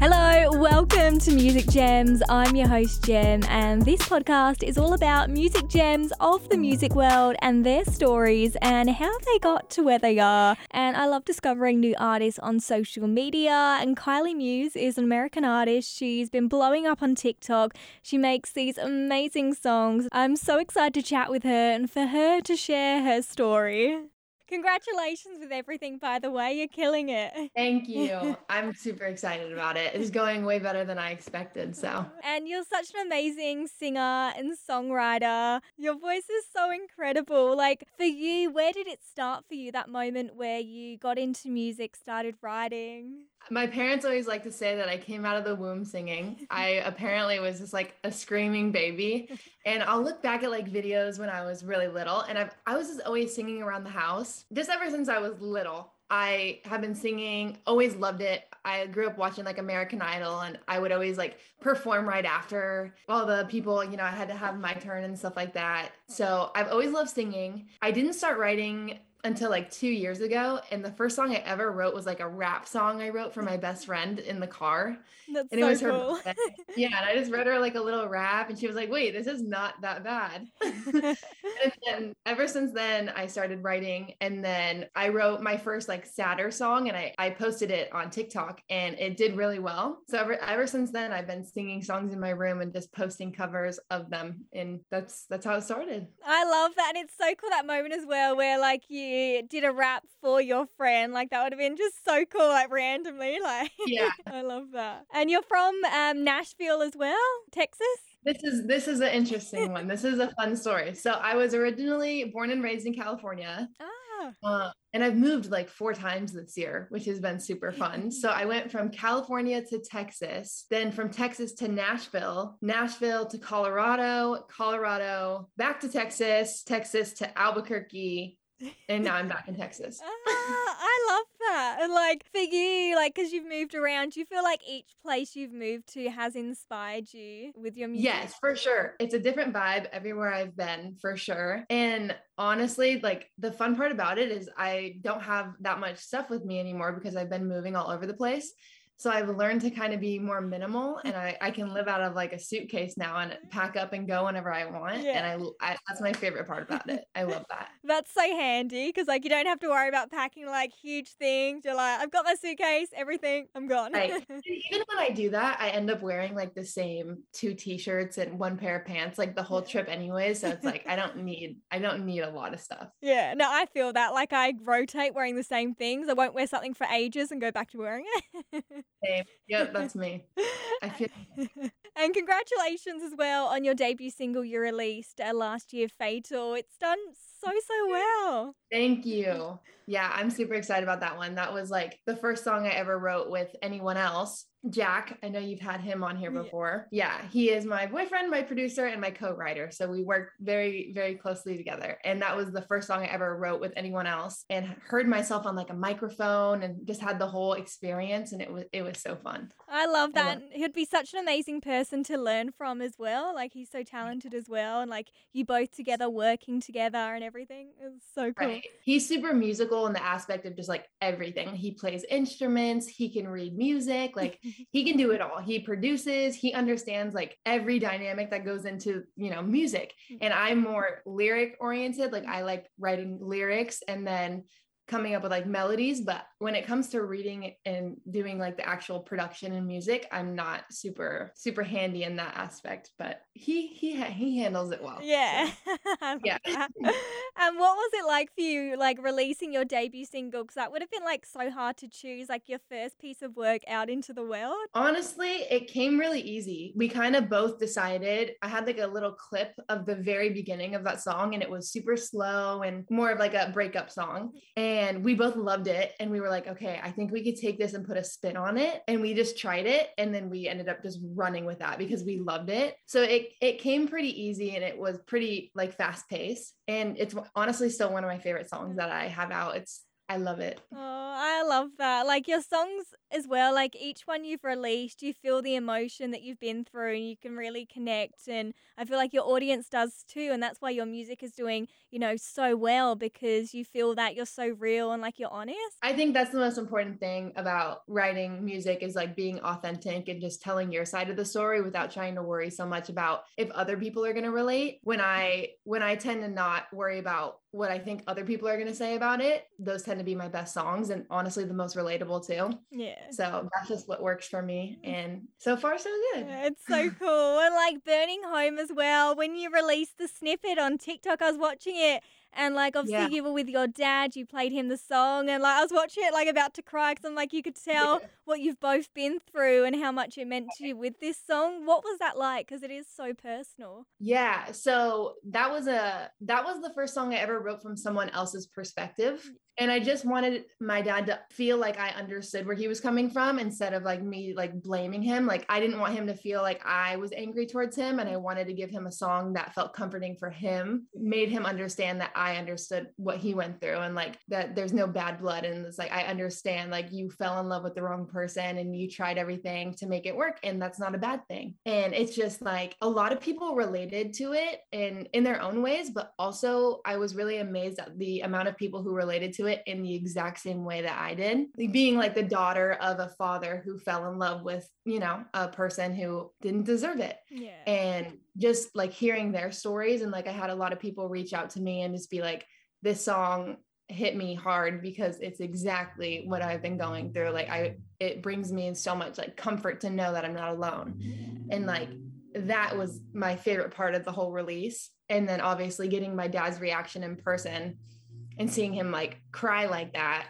Hello, welcome to Music Gems. I'm your host, Gem, and this podcast is all about music gems of the music world and their stories and how they got to where they are. And I love discovering new artists on social media. And Kylie Muse is an American artist. She's been blowing up on TikTok. She makes these amazing songs. I'm so excited to chat with her and for her to share her story. Congratulations with everything, by the way. You're killing it. Thank you. I'm super excited about it. It's going way better than I expected. So, And you're such an amazing singer and songwriter. Your voice is so incredible. Like, for you, where did it start for you, that moment where you got into music, started writing? My parents always like to say that I came out of the womb singing. I apparently was just like a screaming baby. And I'll look back at like videos when I was really little and I've, I was just always singing around the house just ever since I was little. I have been singing, always loved it. I grew up watching like American Idol and I would always like perform right after all the people, you know, I had to have my turn and stuff like that. So I've always loved singing. I didn't start writing until like two years ago. And the first song I ever wrote was like a rap song I wrote for my best friend in the car. That's and so it was cool. her birthday. yeah and i just read her like a little rap and she was like wait this is not that bad and then ever since then i started writing and then i wrote my first like sadder song and i, I posted it on tiktok and it did really well so ever, ever since then i've been singing songs in my room and just posting covers of them and that's that's how it started I love that. And it's so cool that moment as well where, like, you did a rap for your friend. Like, that would have been just so cool, like, randomly. Like, yeah I love that. And you're from um, Nashville as well, Texas? This is this is an interesting one. This is a fun story. So I was originally born and raised in California. Ah. Uh, and I've moved like four times this year, which has been super fun. So I went from California to Texas, then from Texas to Nashville, Nashville to Colorado, Colorado, back to Texas, Texas to Albuquerque, and now I'm back in Texas. Ah, I love that. And like for you, like because you've moved around, do you feel like each place you've moved to has inspired you with your music? Yes, for sure. It's a different vibe everywhere I've been, for sure. And honestly, like the fun part about it is I don't have that much stuff with me anymore because I've been moving all over the place. So I've learned to kind of be more minimal and I, I can live out of like a suitcase now and pack up and go whenever I want. Yeah. And I, I that's my favorite part about it. I love that. That's so handy because like you don't have to worry about packing like huge things. You're like, I've got my suitcase, everything, I'm gone. Right. Even when I do that, I end up wearing like the same two t-shirts and one pair of pants like the whole trip anyway. So it's like I don't need I don't need a lot of stuff. yeah, no, I feel that. Like I rotate wearing the same things. I won't wear something for ages and go back to wearing it. Same. Yep, that's me. I feel and congratulations as well on your debut single you released uh, last year, Fatal. It's done so so well. Thank you. Yeah, I'm super excited about that one. That was like the first song I ever wrote with anyone else. Jack, I know you've had him on here before. Yeah, he is my boyfriend, my producer, and my co writer. So we work very, very closely together. And that was the first song I ever wrote with anyone else and heard myself on like a microphone and just had the whole experience. And it was, it was so fun. I love I that. love- He'd be such an amazing person to learn from as well. Like he's so talented as well, and like you both together working together and everything. is so cool. Right. He's super musical in the aspect of just like everything. He plays instruments, he can read music, like he can do it all. He produces, he understands like every dynamic that goes into, you know, music. Mm. And I'm more lyric oriented. Like I like writing lyrics and then coming up with like melodies, but when it comes to reading and doing like the actual production and music, I'm not super super handy in that aspect, but he he he handles it well. Yeah. Love Yeah. and what was it like for you, like releasing your debut single? Because that would have been like so hard to choose, like your first piece of work out into the world. Honestly, it came really easy. We kind of both decided. I had like a little clip of the very beginning of that song, and it was super slow and more of like a breakup song. And we both loved it. And we were like, okay, I think we could take this and put a spin on it. And we just tried it. And then we ended up just running with that because we loved it. So it, it came pretty easy and it was pretty like fast paced. And it's honestly still one of my favorite songs that I have out. It's I love it. Oh, I love that. Like your songs as well, like each one you've released, you feel the emotion that you've been through and you can really connect. And I feel like your audience does too. And that's why your music is doing, you know, so well because you feel that you're so real and like you're honest. I think that's the most important thing about writing music is like being authentic and just telling your side of the story without trying to worry so much about if other people are going to relate. When I when I tend to not worry about what I think other people are going to say about it, those tend to be my best songs and honestly the most relatable too. Yeah. So that's just what works for me. And so far, so good. Yeah, it's so cool. And like Burning Home as well. When you released the snippet on TikTok, I was watching it and like obviously yeah. you were with your dad, you played him the song, and like I was watching it like about to cry because I'm like you could tell yeah. what you've both been through and how much it meant to you with this song. What was that like? Because it is so personal. Yeah, so that was a that was the first song I ever wrote from someone else's perspective. And I just wanted my dad to feel like I understood where he was coming from instead of like me like blaming him. Like I didn't want him to feel like I was angry towards him. And I wanted to give him a song that felt comforting for him, made him understand that I understood what he went through and like that there's no bad blood. And it's like, I understand like you fell in love with the wrong person and you tried everything to make it work. And that's not a bad thing. And it's just like a lot of people related to it in in their own ways, but also I was really amazed at the amount of people who related to it in the exact same way that I did. Being like the daughter of a father who fell in love with, you know, a person who didn't deserve it. Yeah. And just like hearing their stories. And like I had a lot of people reach out to me and just be like, this song hit me hard because it's exactly what I've been going through. Like I it brings me so much like comfort to know that I'm not alone. And like that was my favorite part of the whole release. And then obviously getting my dad's reaction in person and seeing him like cry like that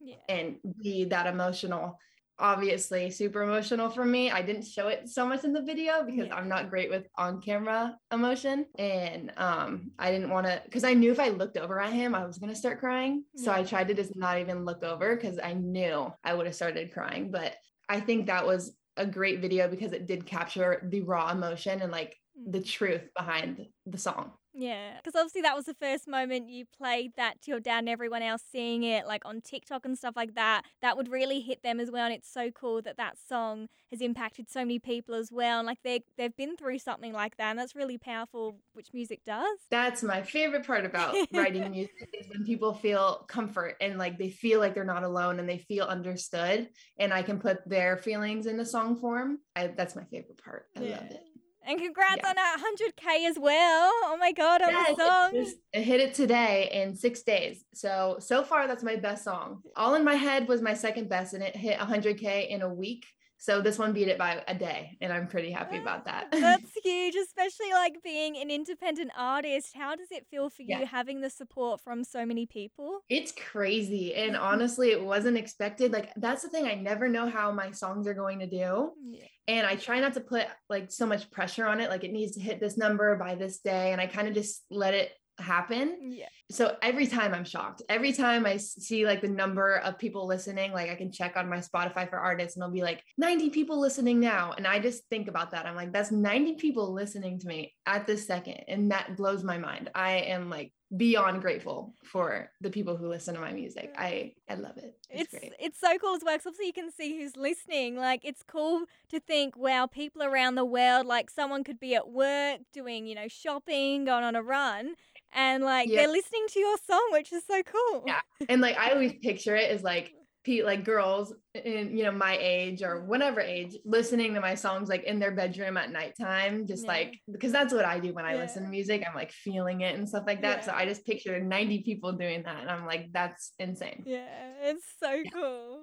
yeah. and be that emotional obviously super emotional for me i didn't show it so much in the video because yeah. i'm not great with on camera emotion and um i didn't want to because i knew if i looked over at him i was going to start crying so i tried to just not even look over because i knew i would have started crying but i think that was a great video because it did capture the raw emotion and like the mm. truth behind the song yeah, because obviously that was the first moment you played that to your dad and everyone else seeing it, like on TikTok and stuff like that. That would really hit them as well, and it's so cool that that song has impacted so many people as well. And like they they've been through something like that, and that's really powerful, which music does. That's my favorite part about writing music is when people feel comfort and like they feel like they're not alone and they feel understood, and I can put their feelings in the song form. I, that's my favorite part. I yeah. love it. And congrats yeah. on a 100K as well. Oh my God, on yeah, the song. I hit it today in six days. So, so far, that's my best song. All in My Head was my second best, and it hit 100K in a week. So this one beat it by a day, and I'm pretty happy about ah, that. That's huge, especially like being an independent artist. How does it feel for you yeah. having the support from so many people? It's crazy. And mm-hmm. honestly, it wasn't expected. Like, that's the thing. I never know how my songs are going to do. Yeah. And I try not to put like so much pressure on it. Like, it needs to hit this number by this day. And I kind of just let it happen. Yeah. So every time I'm shocked. Every time I see like the number of people listening, like I can check on my Spotify for artists and it'll be like 90 people listening now. And I just think about that. I'm like, that's 90 people listening to me at this second. And that blows my mind. I am like beyond grateful for the people who listen to my music. I I love it. It's it's, it's so cool as well. Cause obviously you can see who's listening. Like it's cool to think, wow, people around the world. Like someone could be at work doing, you know, shopping, going on a run, and like they're listening to your song, which is so cool. Yeah, and like I always picture it as like Pete, like girls in you know my age or whatever age listening to my songs like in their bedroom at nighttime just yeah. like because that's what i do when i yeah. listen to music i'm like feeling it and stuff like that yeah. so i just picture 90 people doing that and i'm like that's insane yeah it's so cool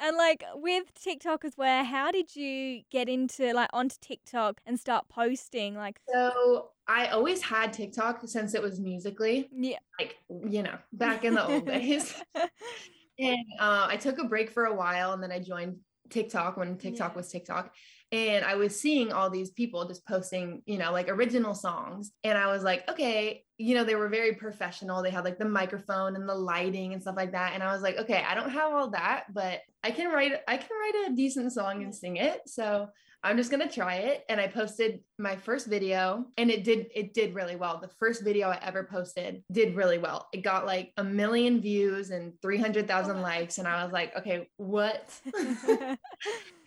and like with TikTok as well, how did you get into like onto TikTok and start posting? Like so I always had TikTok since it was Musical.ly. Yeah. Like, you know, back in the old days. And uh, I took a break for a while and then I joined TikTok when TikTok yeah. was TikTok. And I was seeing all these people just posting, you know, like original songs. And I was like, okay, you know, they were very professional. They had like the microphone and the lighting and stuff like that. And I was like, okay, I don't have all that, but I can write, I can write a decent song and sing it. So I'm just gonna try it. And I posted my first video and it did it did really well. The first video I ever posted did really well. It got like a million views and 300,000 likes. And I was like, okay, what?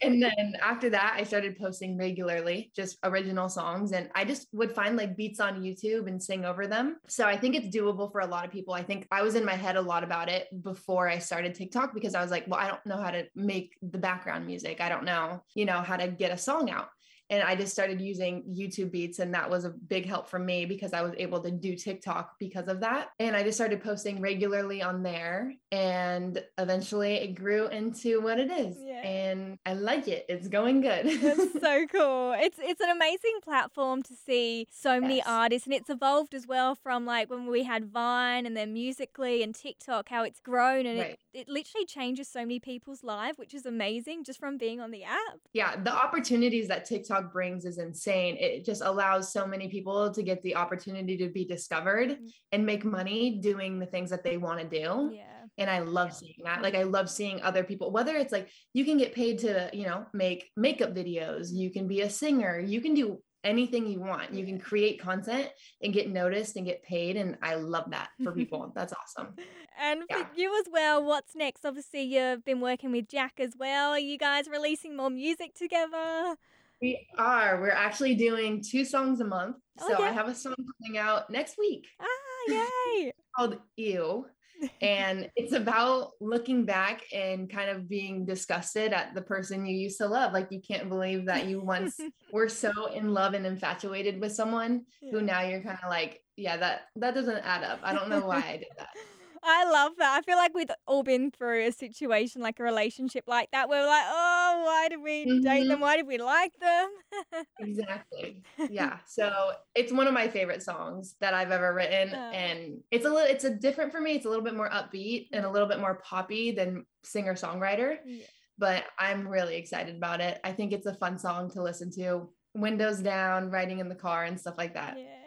and then after that, I started posting regularly, just original songs. And I just would find like beats on YouTube and sing over them. So I think it's doable for a lot of people. I think I was in my head a lot about it before I started TikTok because I was like, well, I don't know how to make the background music. I don't know, you know, how to get a song out and I just started using YouTube beats and that was a big help for me because I was able to do TikTok because of that. And I just started posting regularly on there and eventually it grew into what it is. Yeah. And I like it. It's going good. That's so cool. It's it's an amazing platform to see so many yes. artists and it's evolved as well from like when we had Vine and then Musical.ly and TikTok how it's grown and right. it, it literally changes so many people's lives, which is amazing just from being on the app. Yeah, the opportunities that TikTok TikTok brings is insane. It just allows so many people to get the opportunity to be discovered mm-hmm. and make money doing the things that they want to do. Yeah. And I love seeing that. Like I love seeing other people, whether it's like you can get paid to, you know, make makeup videos, you can be a singer, you can do anything you want. You can create content and get noticed and get paid. And I love that for people. That's awesome. And yeah. for you as well, what's next? Obviously, you've been working with Jack as well. Are you guys releasing more music together? We are. We're actually doing two songs a month. So okay. I have a song coming out next week. Ah, yay. called Ew. and it's about looking back and kind of being disgusted at the person you used to love. Like you can't believe that you once were so in love and infatuated with someone yeah. who now you're kind of like, yeah, that that doesn't add up. I don't know why I did that. I love that. I feel like we've all been through a situation like a relationship like that where we're like, oh, why did we mm-hmm. date them? Mm-hmm. Why did we like them? exactly. Yeah. So it's one of my favorite songs that I've ever written. Oh. And it's a little, it's a different for me. It's a little bit more upbeat and a little bit more poppy than singer songwriter. Yeah. But I'm really excited about it. I think it's a fun song to listen to, windows down, riding in the car, and stuff like that. Yeah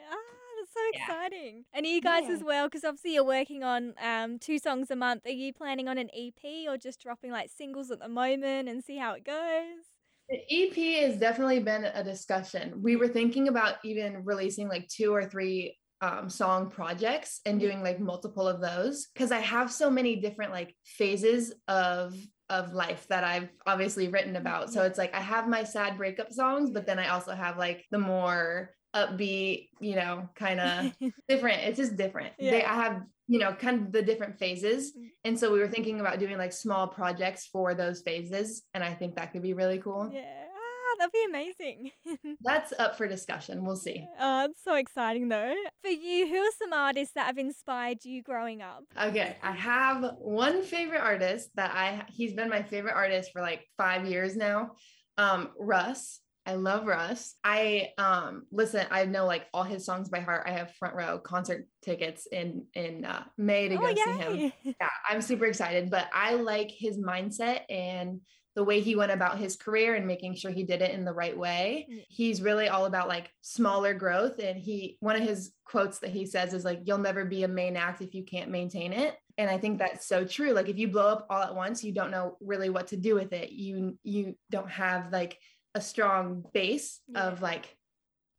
exciting. Yeah. And you guys yeah. as well, because obviously you're working on um, two songs a month. Are you planning on an EP or just dropping like singles at the moment and see how it goes? The EP has definitely been a discussion. We were thinking about even releasing like two or three um, song projects and doing like multiple of those because I have so many different like phases of of life that I've obviously written about. So it's like I have my sad breakup songs, but then I also have like the more upbeat, you know, kind of different. It's just different. Yeah. They I have, you know, kind of the different phases. Mm. And so we were thinking about doing like small projects for those phases. And I think that could be really cool. Yeah. Ah, that'd be amazing. That's up for discussion. We'll see. Oh, it's so exciting though. For you, who are some artists that have inspired you growing up? Okay. I have one favorite artist that I he's been my favorite artist for like five years now. Um, Russ. I love Russ. I um listen, I know like all his songs by heart. I have front row concert tickets in in uh, May to oh, go yay. see him. Yeah, I'm super excited, but I like his mindset and the way he went about his career and making sure he did it in the right way. Mm. He's really all about like smaller growth and he one of his quotes that he says is like you'll never be a main act if you can't maintain it. And I think that's so true. Like if you blow up all at once, you don't know really what to do with it. You you don't have like a strong base yeah. of like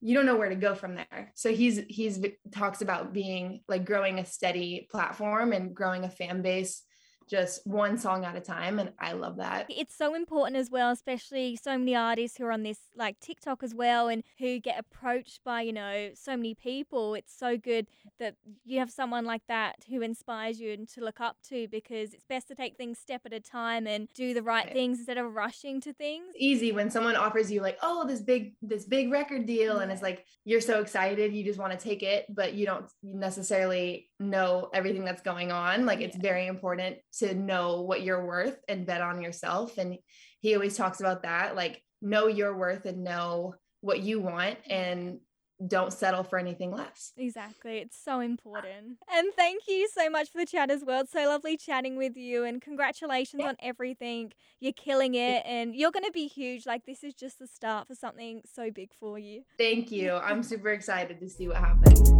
you don't know where to go from there so he's he's talks about being like growing a steady platform and growing a fan base just one song at a time and i love that it's so important as well especially so many artists who are on this like tiktok as well and who get approached by you know so many people it's so good that you have someone like that who inspires you and to look up to because it's best to take things step at a time and do the right, right. things instead of rushing to things easy when someone offers you like oh this big this big record deal yeah. and it's like you're so excited you just want to take it but you don't necessarily know everything that's going on like yeah. it's very important to know what you're worth and bet on yourself. And he always talks about that like, know your worth and know what you want and don't settle for anything less. Exactly. It's so important. And thank you so much for the chat as well. It's so lovely chatting with you and congratulations yeah. on everything. You're killing it and you're going to be huge. Like, this is just the start for something so big for you. Thank you. I'm super excited to see what happens.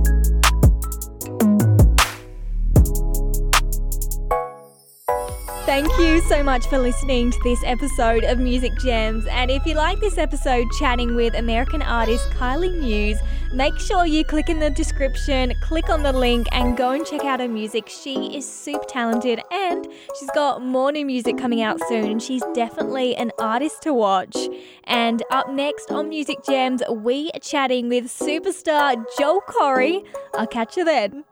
Thank you so much for listening to this episode of Music Gems. And if you like this episode chatting with American artist Kylie Muse, make sure you click in the description, click on the link, and go and check out her music. She is super talented and she's got more new music coming out soon. And she's definitely an artist to watch. And up next on Music Gems, we are chatting with superstar Joel Corry. I'll catch you then.